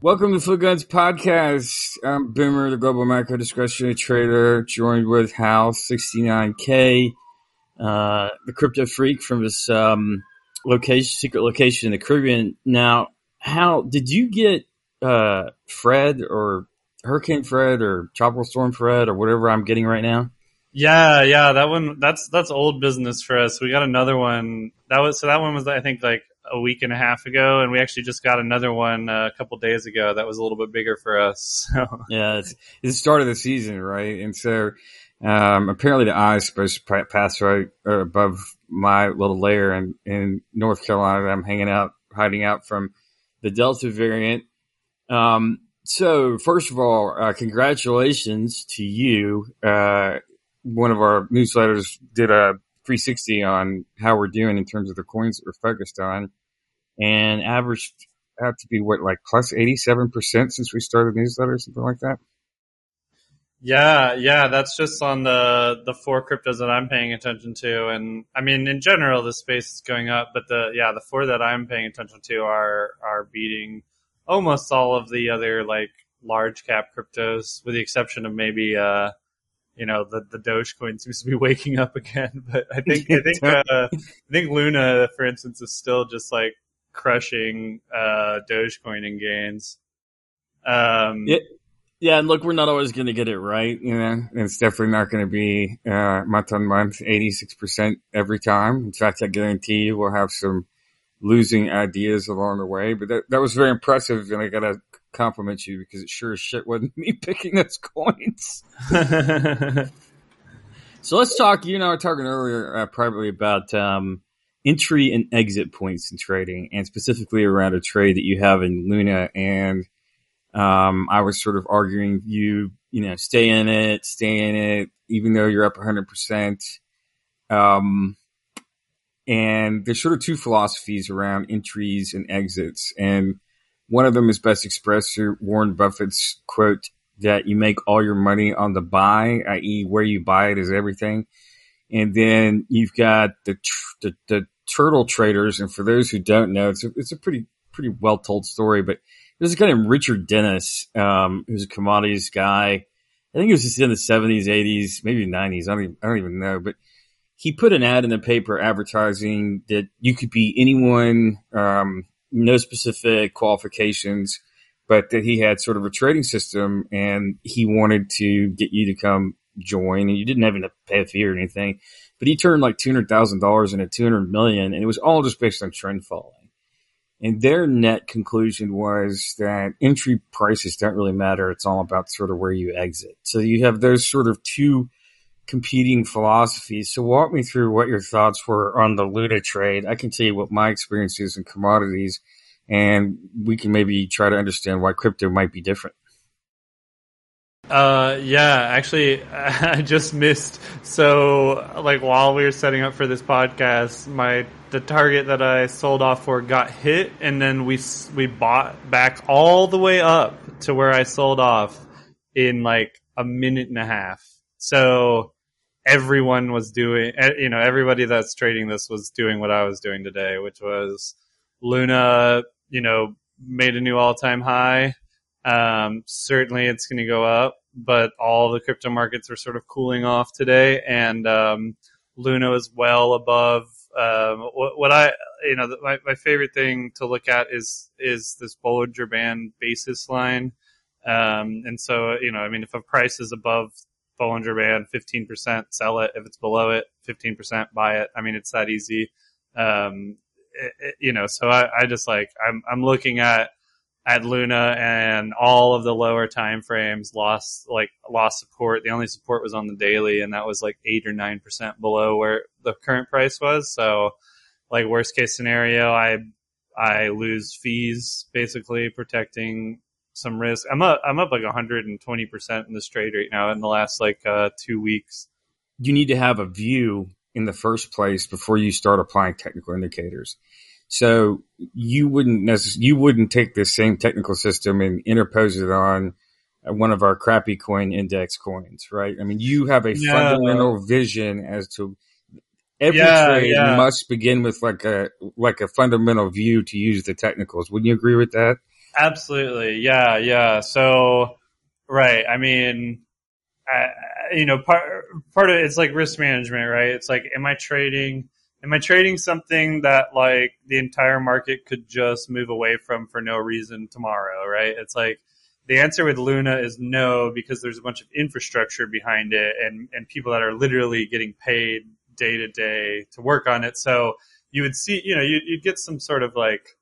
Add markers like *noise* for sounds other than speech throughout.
Welcome to Footguns Podcast. I'm Boomer, the global macro discretionary trader, joined with Hal69K, uh, the crypto freak from this um, location, secret location in the Caribbean. Now, Hal, did you get uh, Fred or Hurricane Fred or Tropical Storm Fred or whatever I'm getting right now? Yeah, yeah, that one that's that's old business for us. We got another one. That was so that one was I think like a week and a half ago, and we actually just got another one uh, a couple days ago. That was a little bit bigger for us. *laughs* So Yeah, it's, it's the start of the season, right? And so um, apparently the eye is supposed to pass right above my little layer in, in North Carolina that I'm hanging out, hiding out from the Delta variant. Um, so first of all, uh, congratulations to you. Uh, one of our newsletters did a 360 on how we're doing in terms of the coins that we're focused on and averaged out to be what, like plus 87% since we started the newsletter, something like that. yeah, yeah, that's just on the the four cryptos that I'm paying attention to, and I mean in general the space is going up, but the yeah the four that I'm paying attention to are are beating almost all of the other like large cap cryptos, with the exception of maybe uh you know the the Dogecoin seems to be *laughs* waking up again, but I think I *laughs* think uh, I think Luna, for instance, is still just like crushing uh, Dogecoin and gains. Um, Yeah. Yeah, and look, we're not always going to get it right. You know, and it's definitely not going to be uh, month on month, eighty six percent every time. In fact, I guarantee you we'll have some losing ideas along the way. But that that was very impressive, and I got to compliment you because it sure as shit wasn't *laughs* me picking those coins. *laughs* So let's talk. You and I were talking earlier uh, privately about um, entry and exit points in trading, and specifically around a trade that you have in Luna. And um, I was sort of arguing you, you know, stay in it, stay in it, even though you're up 100. percent Um, and there's sort of two philosophies around entries and exits, and one of them is best expressed through Warren Buffett's quote that you make all your money on the buy, i.e., where you buy it is everything. And then you've got the tr- the, the turtle traders, and for those who don't know, it's a, it's a pretty pretty well told story. But there's a guy named Richard Dennis, um, who's a commodities guy. I think it was just in the 70s, 80s, maybe 90s. I don't even, I don't even know, but he put an ad in the paper advertising that you could be anyone, um, no specific qualifications, but that he had sort of a trading system and he wanted to get you to come join and you didn't have to pay a fee or anything, but he turned like $200,000 into 200 million and it was all just based on trend following. And their net conclusion was that entry prices don't really matter. It's all about sort of where you exit. So you have those sort of two competing philosophies. So walk me through what your thoughts were on the Luna trade. I can tell you what my experience is in commodities and we can maybe try to understand why crypto might be different. Uh, yeah, actually, *laughs* I just missed. So, like, while we were setting up for this podcast, my the target that I sold off for got hit, and then we we bought back all the way up to where I sold off in like a minute and a half. So everyone was doing, you know, everybody that's trading this was doing what I was doing today, which was Luna, you know, made a new all time high. Um, certainly it's going to go up, but all the crypto markets are sort of cooling off today, and um, Luna is well above. Um, what, what I, you know, the, my, my favorite thing to look at is is this Bollinger Band basis line, um, and so you know, I mean, if a price is above Bollinger Band, fifteen percent sell it. If it's below it, fifteen percent buy it. I mean, it's that easy. Um, it, it, you know, so I, I just like I'm I'm looking at at Luna and all of the lower time frames lost like lost support. The only support was on the daily, and that was like eight or nine percent below where the current price was. So, like worst case scenario, I I lose fees basically protecting some risk. I'm up I'm up like 120 percent in this trade right now in the last like uh, two weeks. You need to have a view in the first place before you start applying technical indicators. So you wouldn't necessarily, you wouldn't take this same technical system and interpose it on uh, one of our crappy coin index coins, right? I mean, you have a No. fundamental vision as to every Yeah, trade yeah. must begin with like a like a fundamental view to use the technicals. Wouldn't you agree with that? Absolutely, yeah, yeah. So, right. I mean, I, you know, part part of it, it's like risk management, right? It's like, am I trading? Am I trading something that like the entire market could just move away from for no reason tomorrow, right? It's like the answer with Luna is no, because there's a bunch of infrastructure behind it and and people that are literally getting paid day to day to work on it. So you would see, you know, you, you'd get some sort of like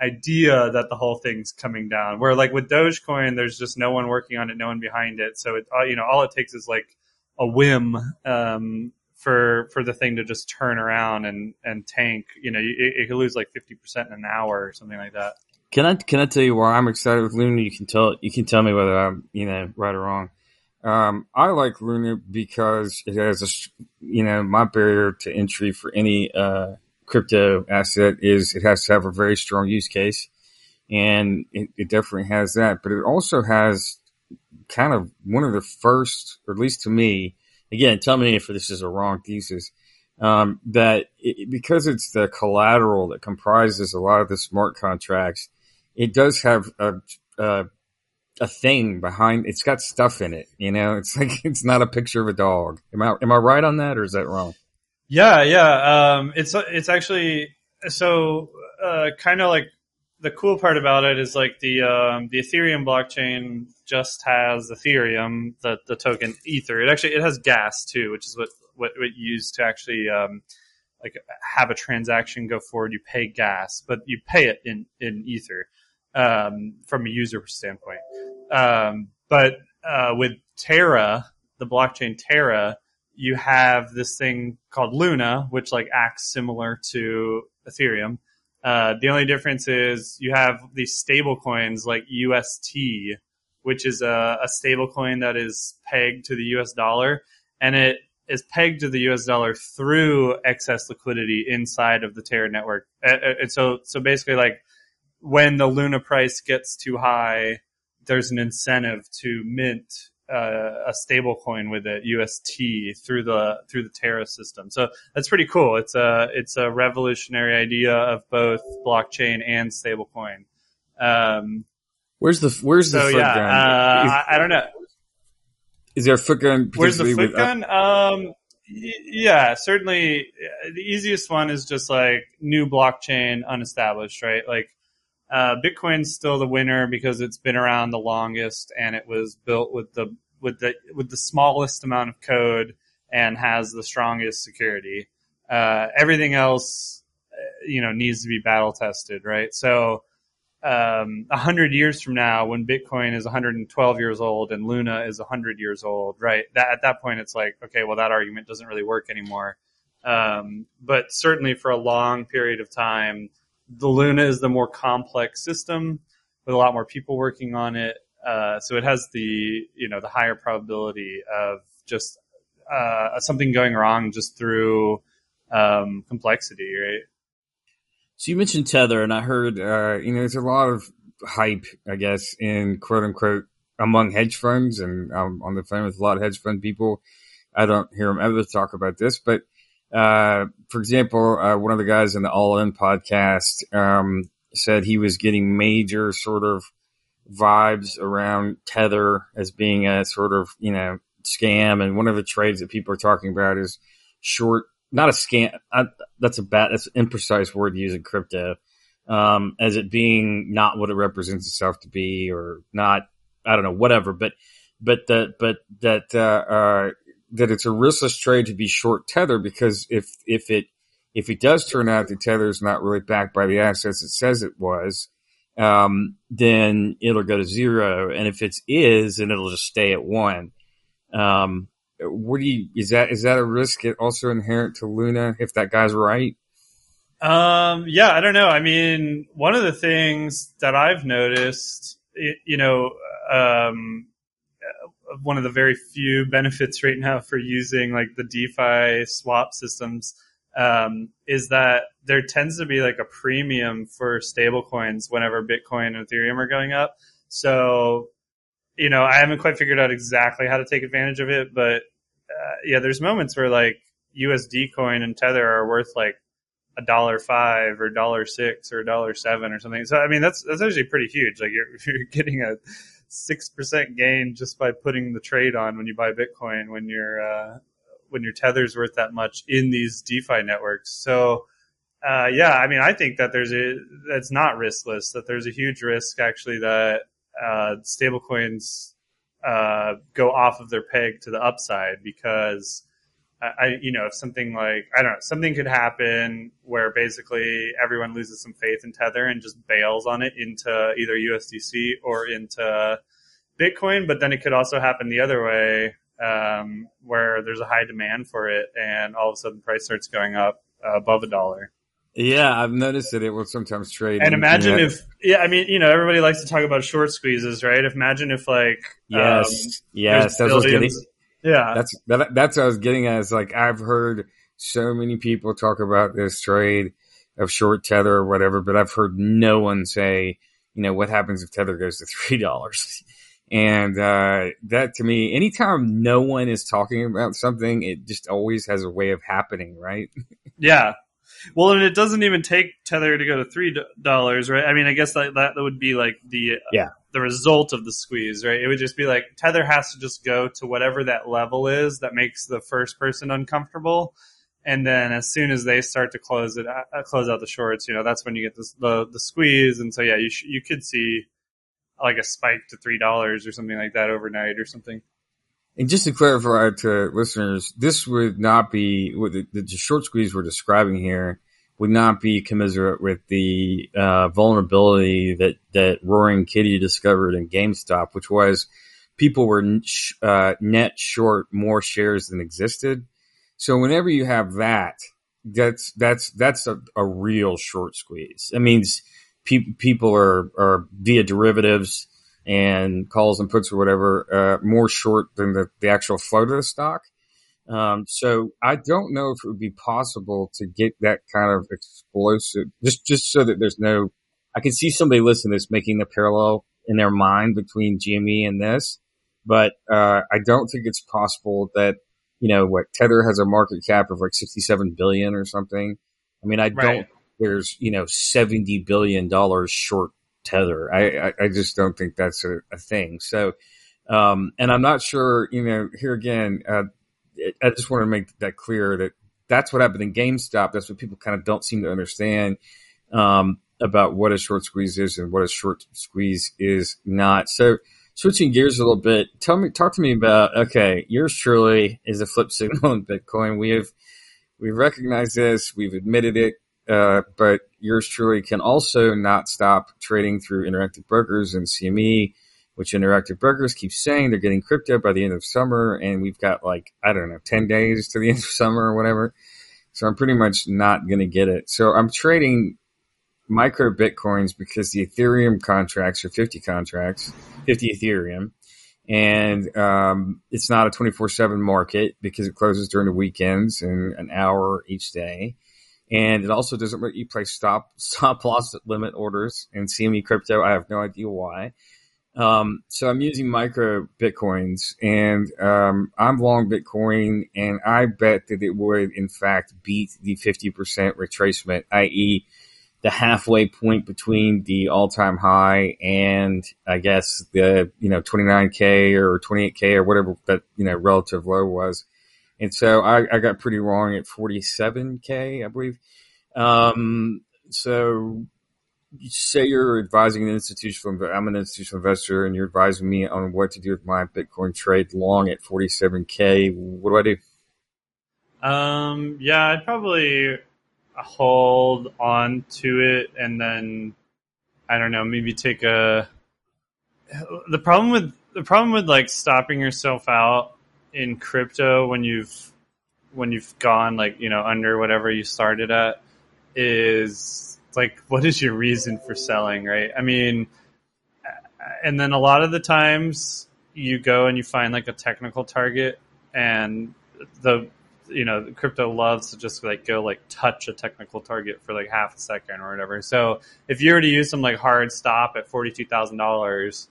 idea that the whole thing's coming down. Where like with Dogecoin, there's just no one working on it, no one behind it. So it, you know, all it takes is like a whim um, for for the thing to just turn around and and tank. You know, it, it could lose like fifty percent in an hour or something like that. Can I can I tell you why I'm excited with Luna? You can tell you can tell me whether I'm you know right or wrong. Um, I like Luna because it has a you know my barrier to entry for any uh, crypto asset is it has to have a very strong use case, and it, it definitely has that. But it also has kind of one of the first, or at least to me, again, tell me if this is a wrong thesis. Um, that it, because it's the collateral that comprises a lot of the smart contracts, it does have a, a a thing behind. It's got stuff in it. You know, it's *laughs* like it's not a picture of a dog. Am I am I right on that, or is that wrong? Yeah, yeah. Um, it's it's actually so uh, kind of like the cool part about it is like the um, the Ethereum blockchain just has Ethereum, the the token Ether. It actually it has gas too, which is what what, what you use to actually um, like have a transaction go forward. You pay gas, but you pay it in in Ether um, from a user standpoint. Um, but uh, with Terra, the blockchain Terra, you have this thing called Luna, which like acts similar to Ethereum. Uh, the only difference is you have these stable coins like UST, which is a, a stable coin that is pegged to the US dollar, and it is pegged to the US dollar through excess liquidity inside of the Terra network. Uh, uh, And so, so basically, like when the Luna price gets too high, there's an incentive to mint uh, a stable coin with it, UST, through the through the Terra system. So that's pretty cool. It's a it's a revolutionary idea of both blockchain and stablecoin. Um, Where's the where's the so foot yeah, gun? uh, I, I don't know. is, there a foot gun? Where's the foot with- gun? Um, y- yeah, certainly. uh, The easiest one is just like new blockchain, unestablished, right? Like uh, Bitcoin's still the winner because it's been around the longest and it was built with the with the with the smallest amount of code and has the strongest security. Uh, everything else, uh, you know, needs to be battle tested, right? So um, 100 years from now, when Bitcoin is 112 years old and Luna is 100 years old, right? That, at that point, it's like, okay, well, that argument doesn't really work anymore. Um, but certainly for a long period of time, the Luna is the more complex system with a lot more people working on it. Uh, so it has the, you know, the higher probability of just uh, something going wrong just through um, complexity, right? So you mentioned Tether, and I heard uh, you know there's a lot of hype, I guess, in quote unquote among hedge funds, and I'm on the phone with a lot of hedge fund people. I don't hear them ever talk about this, but uh, for example, uh, one of the guys in the All In podcast um, said he was getting major sort of vibes around Tether as being a sort of you know scam, and one of the trades that people are talking about is short not a scam. I, that's a bad, that's an imprecise word in crypto. Um, as it being not what it represents itself to be, or not, I don't know, whatever. But, but that, but that, uh, uh, that it's a riskless trade to be short tether because if, if it, if it does turn out that tether is not really backed by the assets it says it was, um, then it'll go to zero. And if it is, then it'll just stay at one. Um, what do you is that is that a risk also inherent to Luna if that guy's right? Um, yeah, I don't know. I mean, one of the things that I've noticed you know, um, one of the very few benefits right now for using like the DeFi swap systems um, is that there tends to be like a premium for stablecoins whenever Bitcoin and Ethereum are going up. So, you know, I haven't quite figured out exactly how to take advantage of it, but uh, yeah, there's moments where like USD coin and Tether are worth like a dollar five or dollar six or dollar seven or something. So I mean that's that's actually pretty huge. Like you're *laughs* you're getting a six percent gain just by putting the trade on when you buy Bitcoin when your uh, when your tether's worth that much in these DeFi networks. So uh, yeah, I mean I think that there's a that's not riskless. That there's a huge risk actually that uh, stablecoins uh, go off of their peg to the upside because I, you know, if something like I don't know, something could happen where basically everyone loses some faith in Tether and just bails on it into either USDC or into Bitcoin. But then it could also happen the other way, um, where there's a high demand for it, and all of a sudden price starts going up uh, above a dollar. Yeah, I've noticed that it will sometimes trade. And imagine if, yeah, I mean, you know, everybody likes to talk about short squeezes, right? Imagine if like, yes, um, yes, that's what I was getting. Yeah, That's that, that's what I was getting at. Is like I've heard so many people talk about this trade of short tether or whatever, but I've heard no one say, you know, what happens if tether goes to *laughs* three dollars. And uh, that to me, anytime no one is talking about something, it just always has a way of happening, right? *laughs* Yeah. Well, and it doesn't even take Tether to go to three dollars, right? I mean, I guess that that would be like the uh, Yeah. The result of the squeeze, right? It would just be like Tether has to just go to whatever that level is that makes the first person uncomfortable, and then as soon as they start to close it, uh, close out the shorts, you know, that's when you get this, the the squeeze, and so yeah, you sh- you could see like a spike to three dollars or something like that overnight or something. And just to clarify to listeners, this would not be the, the short squeeze we're describing here would not be commiserate with the uh, vulnerability that that Roaring Kitty discovered in GameStop, which was people were uh, net short more shares than existed. So whenever you have that, that's that's that's a, a real short squeeze. It means pe- people are are via derivatives and calls and puts or whatever, uh, more short than the, the actual float of the stock. Um, so I don't know if it would be possible to get that kind of explosive, just, just so that there's no, I can see somebody listening to this making the parallel in their mind between GME and this, but, uh, I don't think it's possible that, you know, what Tether has a market cap of like 67 billion or something. I mean, I Right. don't, there's, you know, $70 billion short tether. I, I, I just don't think that's a, a thing. So, um, and I'm not sure, you know, here again, uh, I just want to make that clear that that's what happened in GameStop. That's what people kind of don't seem to understand, um, about what a short squeeze is and what a short squeeze is not. So switching gears a little bit, tell me, talk to me about, okay, yours truly is a flip signal in Bitcoin. We have, we've recognized this. We've admitted it. Uh, but yours truly can also not stop trading through interactive brokers and CME, which interactive brokers keep saying they're getting crypto by the end of summer. And we've got like, I don't know, 10 days to the *laughs* end of summer or whatever. So I'm pretty much not going to get it. So I'm trading micro Bitcoins because the Ethereum contracts are 50 contracts, 50 Ethereum. And um, it's not a 24 7 market because it closes during the weekends and an hour each day and it also doesn't let you place stop *laughs* stop loss limit orders in CME crypto. I have no idea why. Um, so I'm using micro bitcoins, and um, I'm long Bitcoin, and I bet that it would in fact beat the 50% retracement, i.e., the halfway point between the all-time high and I guess the you know 29k or 28k or whatever that you know relative low was. And so I, I got pretty wrong at 47K, I believe. Um, so say you're advising an institutional, I'm an institutional investor and you're advising me on what to do with my Bitcoin trade long at 47K. What do I do? Um, yeah, I'd probably hold on to it and then I don't know, maybe take a. The problem with the problem with like stopping yourself out in crypto when you've when you've gone like you know under whatever you started at is like what is your reason for selling, right? I mean, and then a lot of the times you go and you find like a technical target, and the you know crypto loves to just like go like touch a technical target for like half a second or whatever. So if you were to use some like hard stop at forty two thousand dollars,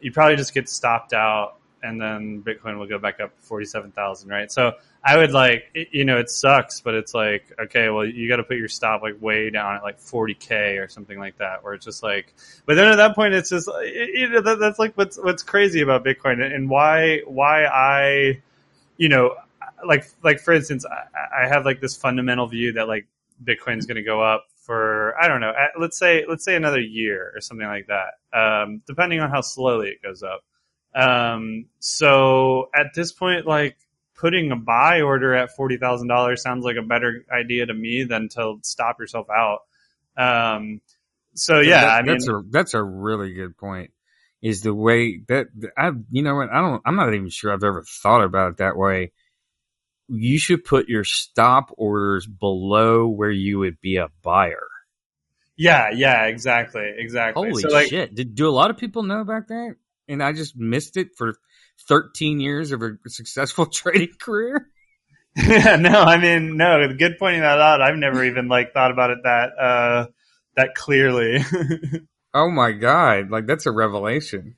you probably just get stopped out, and then Bitcoin will go back up forty seven thousand, right? So I would like, you know, it sucks, but it's like, okay, well, you got to put your stop like way down at like 40k or something like that, where it's just like, but then at that point, it's just, you know, that, that's like what's what's crazy about Bitcoin and why why I, you know, like like for instance, I, I have like this fundamental view that like Bitcoin's going to go up for I don't know, let's say let's say another year or something like that, um, depending on how slowly it goes up. Um, so at this point, like putting a buy order at forty thousand dollars sounds like a better idea to me than to stop yourself out. Um, so yeah, that, I mean, that's a that's a really good point. Is the way that I, you know what? I don't. I'm not even sure I've ever thought about it that way. You should put your stop orders below where you would be a buyer. yeah, yeah, exactly, exactly. Holy so like, shit! Did do a lot of people know about that? And I just missed it for 13 years of a successful *laughs* trading career. yeah, *laughs* no, I mean, no, good pointing that out. I've never even like thought about it that uh that clearly. *laughs* Oh my god! Like that's a revelation.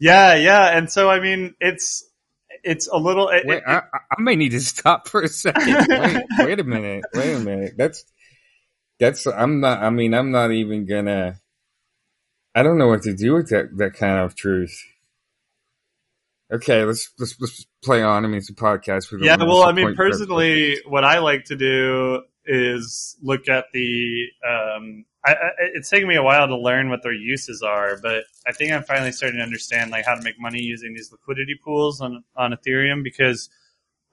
yeah, yeah, and so I mean, it's it's a little. It, Wait, it- I, I- may need to stop for a second. Wait, wait a minute. Wait a minute. That's that's. I'm not. I mean, I'm not even gonna. I don't know what to do with that that kind of truth. Okay, let's let's, let's play on. I mean, it's a podcast. We yeah, well, I mean, personally, what I like to do is look at the. Um, I, I, it's taken me a while to learn what their uses are, but I think I'm finally starting to understand like how to make money using these liquidity pools on on Ethereum because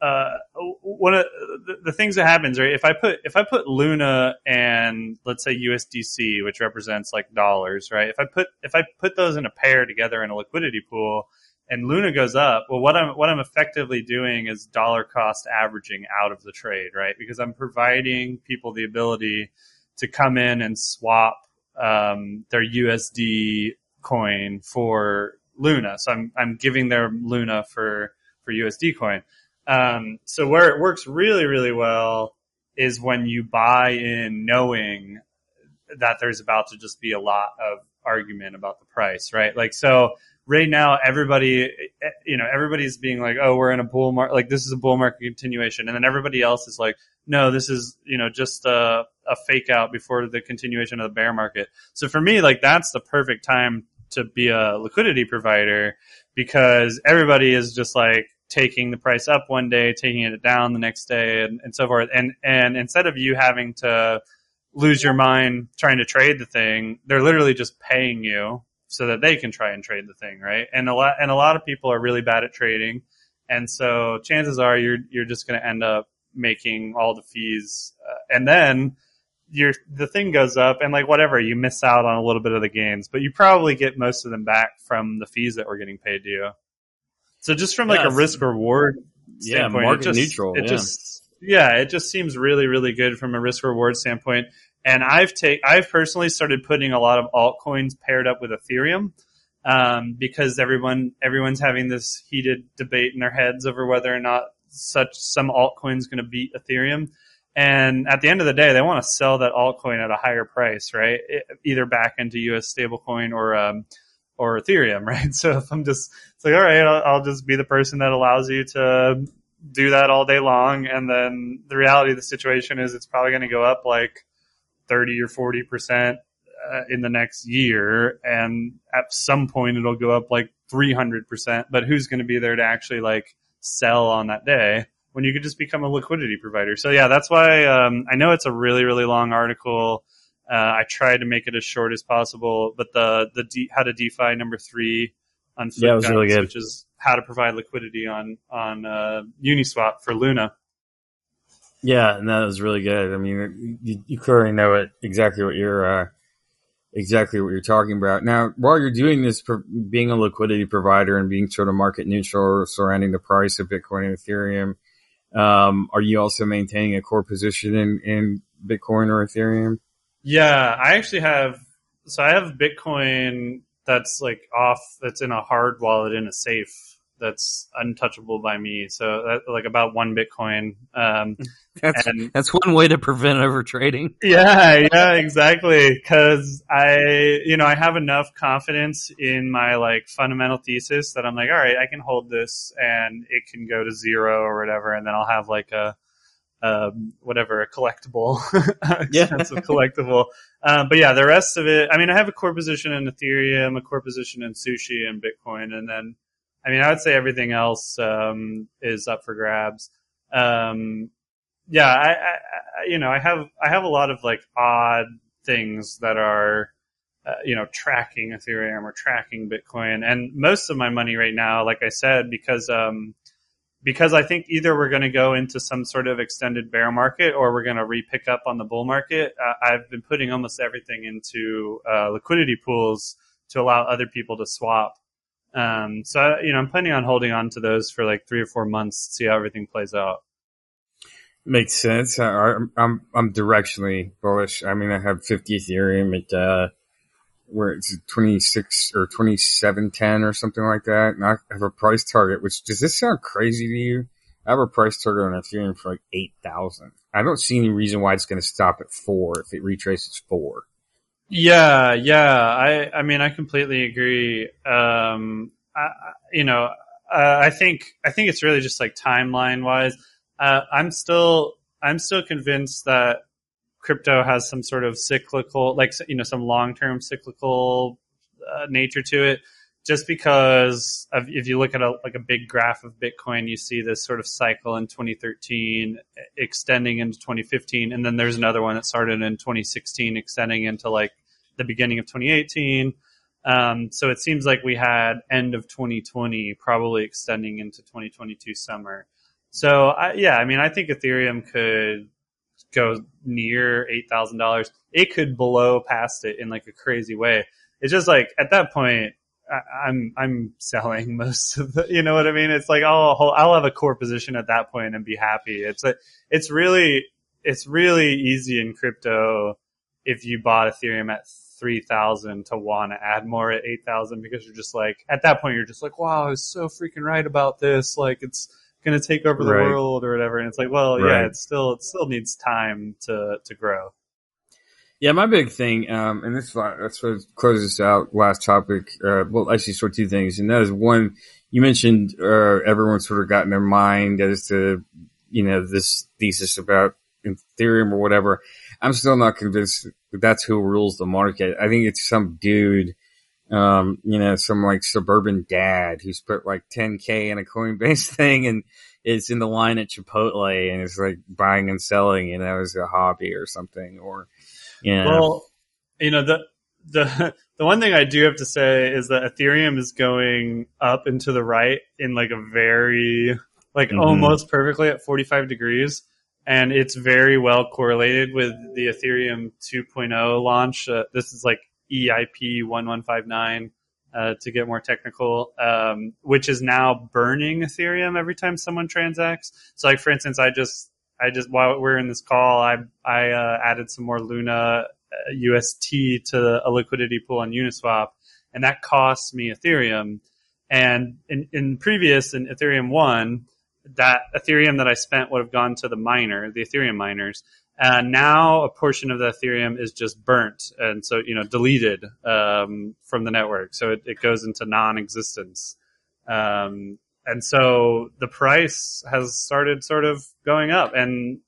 uh, one of the, the things that happens, right? If I put if I put Luna and let's say USDC, which represents like dollars, right? If I put if I put those in a pair together in a liquidity pool, and Luna goes up, well, what I'm what I'm effectively doing is dollar cost averaging out of the trade, right? Because I'm providing people the ability to come in and swap um, their USD coin for Luna. So I'm I'm giving their Luna for for USD coin. Um, so where it works really really well is when you buy in knowing that there's about to just be a lot of argument about the price, right? Like so right now everybody you know everybody's being like oh we're in a bull market like this is a bull market continuation and then everybody else is like no this is you know just a, a fake out before the continuation of the bear market so for me like that's the perfect time to be a liquidity provider because everybody is just like taking the price up one day taking it down the next day and, and so forth and and instead of you having to lose your mind trying to trade the thing they're literally just paying you so that they can try and trade the thing, right? And a lot and a lot of people are really bad at trading, and so chances are you're you're just going to end up making all the fees, uh, and then your the thing goes up, and like whatever you miss out on a little bit of the gains, but you probably get most of them back from the fees that were getting paid to you. So just from like Yeah, a risk reward, Yeah, market just, neutral, It yeah. just yeah, it just seems really really good from a risk reward standpoint. And I've take I've personally started putting a lot of altcoins paired up with Ethereum um, because everyone everyone's having this heated debate in their heads over whether or not such some altcoin is going to beat Ethereum. And at the end of the day, they want to sell that altcoin at a higher price, right? It- either back into U.S. stablecoin or um, or Ethereum, *laughs* right? So if I'm just it's like, all right, I'll, I'll just be the person that allows you to do that all day long, and then the reality of the situation is it's probably going to go up like thirty or forty percent uh, in the next year, and at some point it'll go up like three hundred percent. But who's going to be there to actually like sell on that day when you could just become a liquidity provider? So yeah, that's why um, I know it's a really really long article. Uh, I tried to make it as short as possible, but the the D, how to DeFi number three on Yeah, it was Footguns, really good. which is how to provide liquidity on on uh, Uniswap for Luna. Yeah, and that was really good. I mean, you, you clearly know it exactly what you're uh, exactly what you're talking about. Now, while you're doing this, being a liquidity provider and being sort of market neutral surrounding the price of Bitcoin and Ethereum, um, are you also maintaining a core position in, in Bitcoin or Ethereum? Yeah, I actually have. So I have Bitcoin that's like off. That's in a hard wallet in a safe. That's untouchable by me. So that, like about one Bitcoin. Um, *laughs* That's and that's one way to prevent overtrading. yeah, yeah, exactly. Cause I, you know, I have enough confidence in my like fundamental thesis that I'm like, all right, I can hold this and it can go to zero or whatever. And then I'll have like a, um, whatever, a collectible, *laughs* expensive collectible. Um, but yeah, the rest of it, I mean, I have a core position in Ethereum, a core position in sushi and Bitcoin. And then, I mean, I would say everything else, um, is up for grabs. Um, yeah, I, I, I, you know, I have, I have a lot of like odd things that are, uh, you know, tracking Ethereum or tracking Bitcoin. And most of my money right now, like I said, because, um, because I think either we're going to go into some sort of extended bear market or we're going to re-pick up on the bull market. Uh, I've been putting almost everything into uh, liquidity pools to allow other people to swap. Um, so you know, I'm planning on holding on to those for like three or four months, to see how everything plays out. Makes sense. I, I'm I'm I'm directionally bullish. I mean, I have 50 Ethereum at uh, where it's 26 or 2710 or something like that, and I have a price target. Which does this sound crazy to you? I have a price target on Ethereum for like eight thousand. I don't see any reason why it's going to stop at four if it retraces four. Yeah, yeah. I, I mean, I completely agree. Um, I- you know, uh, I think, I think it's really just like timeline wise. Uh, I'm still, I'm still convinced that crypto has some sort of cyclical, like, you know, some long term cyclical uh, nature to it. Just because of, if you look at a, like a big graph of Bitcoin, you see this sort of cycle in 2013 extending into 2015. And then there's another one that started in 2016 extending into like the beginning of 2018. Um, so it seems like we had end of 2020 probably extending into 2022 summer. So I, yeah, I mean, I think Ethereum could go near eight thousand dollars. It could blow past it in like a crazy way. It's just like at that point, I, I'm I'm selling *laughs* most of the. You know what I mean? It's like I'll I'll have a core position at that point and be happy. It's a it's really it's really easy in crypto if you bought Ethereum at three thousand to want to add more at eight thousand because you're just like at that point you're just like wow I was so freaking right about this like it's gonna take over the Right. world or whatever and it's like well Right. yeah it still it still needs time to to grow Yeah, my big thing, um, and this that's what closes out last topic. Uh, well, actually, sort of two things, and that is one. You mentioned uh, everyone sort of got in their mind as to you know this thesis about Ethereum or whatever. I'm still not convinced that that's who rules the market. I think it's some dude, um, you know, some like suburban dad who's put like 10k in a Coinbase *laughs* thing and is in the line at Chipotle and is like buying and selling, you know, as a hobby or something, or yeah. Well, you know the the *laughs* the one thing I do have to say is that Ethereum is going up and to the right in like a very like Mhm. almost perfectly at 45 degrees and it's very well correlated with the Ethereum 2.0 launch. Uh, this is like EIP 1159 uh, to get more technical, um, which is now burning Ethereum every time someone transacts. So, like for instance, I just I just while we're in this call, I I uh, added some more Luna uh, UST to a liquidity pool on Uniswap, and that costs me Ethereum. And in, in previous in Ethereum one, that Ethereum that I spent would have gone to the miner, the Ethereum miners. And now a portion of the Ethereum is just burnt, and so you know deleted um, from the network. So it, it goes into non-existence. Um, and so the price has started sort of going up and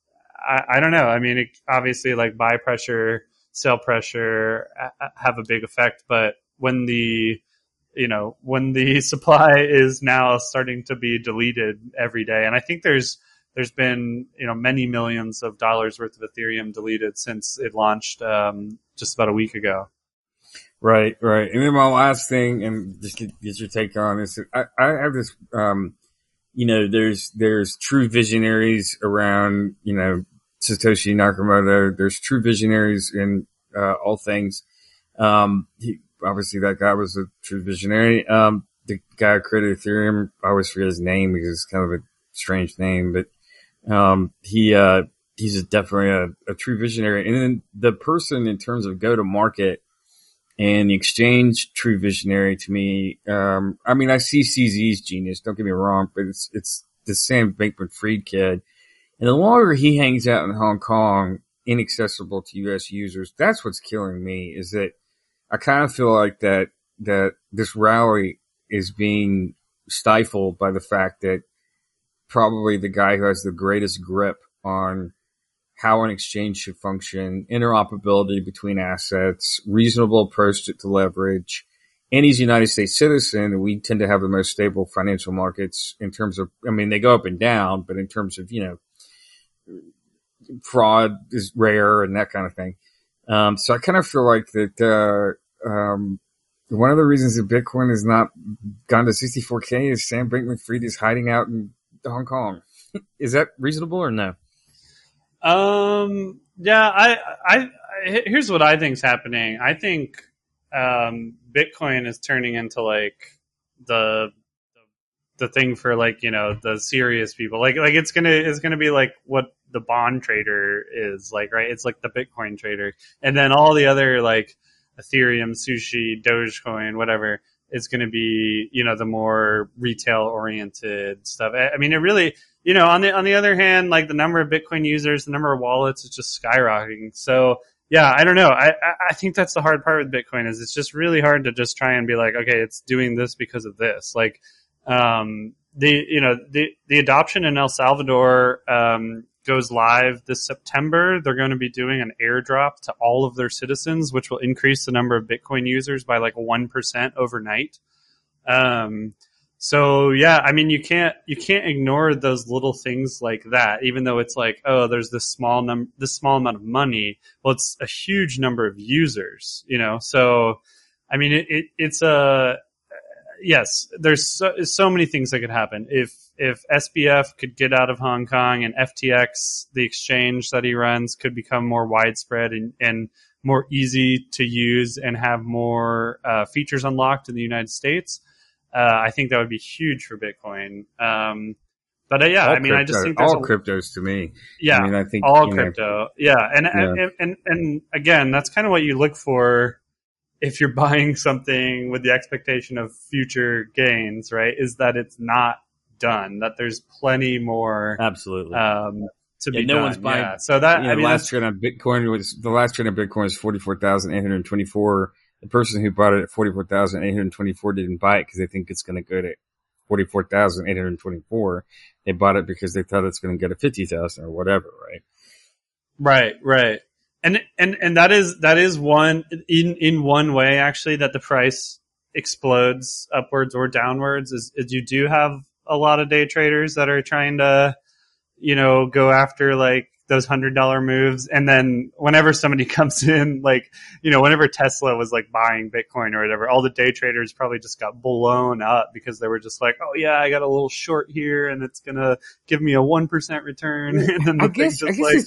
I, I don't know. I mean, it, obviously like buy pressure, sell pressure have a big effect, but when the, you know, when the *laughs* supply is now starting to be deleted every day, and I think there's, there's been, you know, many millions of dollars worth of Ethereum deleted since it launched, um, just about a week ago. Right, right. And then my last thing, and just get, get your take on this. I, I have this, um, you know, there's, there's true visionaries around, you know, Satoshi Nakamoto. There's true visionaries in, uh, all things. Um, he, obviously that guy was a true visionary. Um, the guy who created Ethereum, I always forget his name because it's kind of a strange name, but, um, he, uh, he's definitely a, a true visionary. And then the person in terms of go to market, and the exchange true visionary to me. Um, I mean, I see CZ's genius. Don't get me wrong, but it's it's the Sam Bankman-Fried kid, and the longer he hangs out in Hong Kong, inaccessible to U.S. users, that's what's killing me. Is that I kind of feel like that that this rally is being stifled by the fact that probably the guy who has the greatest grip on how an exchange should function, interoperability between assets, reasonable approach to, to leverage. And he's a United States citizen, we tend to have the most stable financial markets in terms of, I mean, they go up and down, but in terms of, you know, fraud is rare and that kind of thing. Um, so I kind of feel like that, uh, um, one of the reasons that Bitcoin has not gone to 64K is Sam Bankman Fried is hiding out in Hong Kong. *laughs* is that reasonable or no? Um. Yeah. I. I. I here's what I think's happening. I think um, Bitcoin is turning into like the the thing for like you know the serious people. Like like it's gonna it's gonna be like what the bond trader is like, right? It's like the Bitcoin trader, and then all the other like Ethereum, Sushi, Dogecoin, whatever is going to be, you know, the more retail oriented stuff. I mean, it really, you know, on the on the other hand, like the number of Bitcoin users, the number of wallets is just skyrocketing. So yeah, I don't know. I I think that's the hard part with Bitcoin is it's just really hard to just try and be like, okay, it's doing this because of this. Like, um, the you know the the adoption in El Salvador um, goes live this September. They're going to be doing an airdrop to all of their citizens, which will increase the number of Bitcoin users by like 1% overnight. Um, so yeah, I mean, you can't, you can't ignore those little things like that, even though it's like, oh, there's this small number, this small amount of money. Well, it's a huge number of users, you know? So, I mean, it, it it's a, yes, there's so, so many things that could happen. If if SBF could get out of Hong Kong and FTX, the exchange that he runs, could become more widespread and, and more easy to use and have more uh, features unlocked in the United States, uh, I think that would be huge for Bitcoin. Um, but uh, yeah, all I mean, crypto, I just think all a, cryptos to me. Yeah, I mean, I think all you know, crypto. yeah, and, Yeah. And, and and again, that's kind of what you look for if you're *laughs* buying something with the expectation of future gains, right? Is that it's not done, that there's plenty more absolutely. um, to Yeah, be no done. one's buying- Yeah. So that you know, I mean, last trade on Bitcoin was the last trade on Bitcoin was forty four thousand eight hundred twenty four. The person who bought it at forty four thousand eight hundred twenty four didn't buy it because they think it's going to go to forty four thousand eight hundred twenty four. They bought it because they thought it's going to go to fifty thousand or whatever, right? Right, right. And and and that is that is one in in one way actually that the price explodes upwards or downwards is, is you do have a lot of day traders that are trying to you know go after like those hundred dollar moves. And then whenever somebody *laughs* comes in like you know whenever tesla was like buying bitcoin or whatever all the day traders probably just got blown up because they were just like oh yeah i got a little short here and it's gonna give me a 1% return. *laughs* And then the I thing guess, just I guess like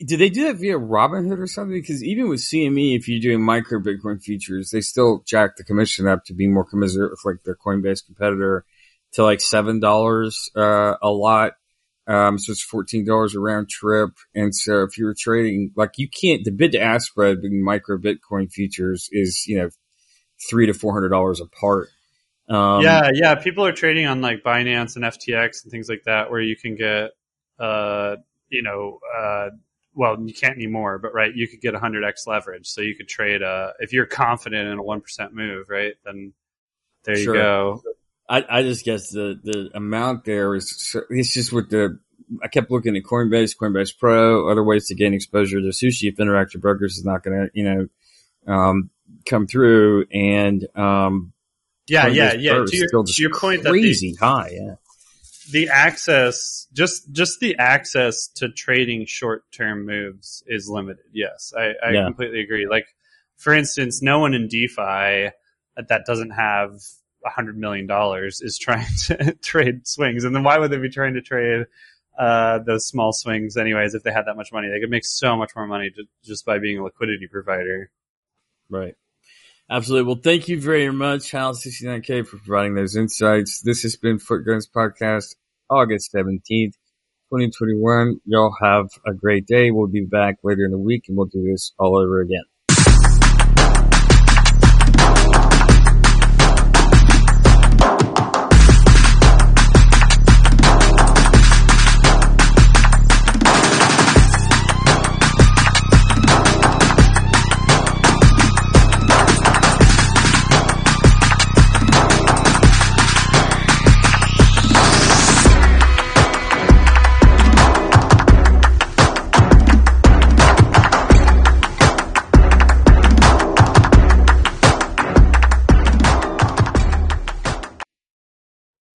did they do that via Robinhood or something? Because even with CME, if you're doing micro Bitcoin futures, they still jack the commission up to be more commensurate with like their Coinbase competitor to like seven dollars uh, a lot. Um, so it's fourteen dollars a round trip. And so if you're trading, like you can't, the bid to ask spread in micro Bitcoin futures is you know three to four hundred dollars apart. Um, yeah, yeah. People are trading on like Binance and FTX and things like that, where you can get, uh, you know, uh, well, you can't anymore, but right, you could get 100x leverage. So you could trade, uh, if you're confident in a 1% move, right, then there you go. I, I just guess the, the amount there is, it's just with the, I kept looking at Coinbase, Coinbase Pro, other ways to gain exposure to sushi if Interactive Brokers is not going to, you know, um, come through and, um, Yeah, yeah, Coinbase yeah. Pro To your, still to your point that the, crazy high. Yeah. the access, just, just the access to trading short term moves is limited. Yes, I, I Yeah. completely agree. Like, for instance, no one in DeFi that doesn't have hundred million dollars is trying to *laughs* trade swings. And then why would they be trying to trade uh, those small swings anyways if they had that much money? They could make so much more money ju- just by being a liquidity provider. Right. Absolutely. Well, thank you very much, Hal69K, for providing those insights. This has been Footguns Podcast, August 17th, 2021. Y'all have a great day. We'll be back later in the week and we'll do this all over again.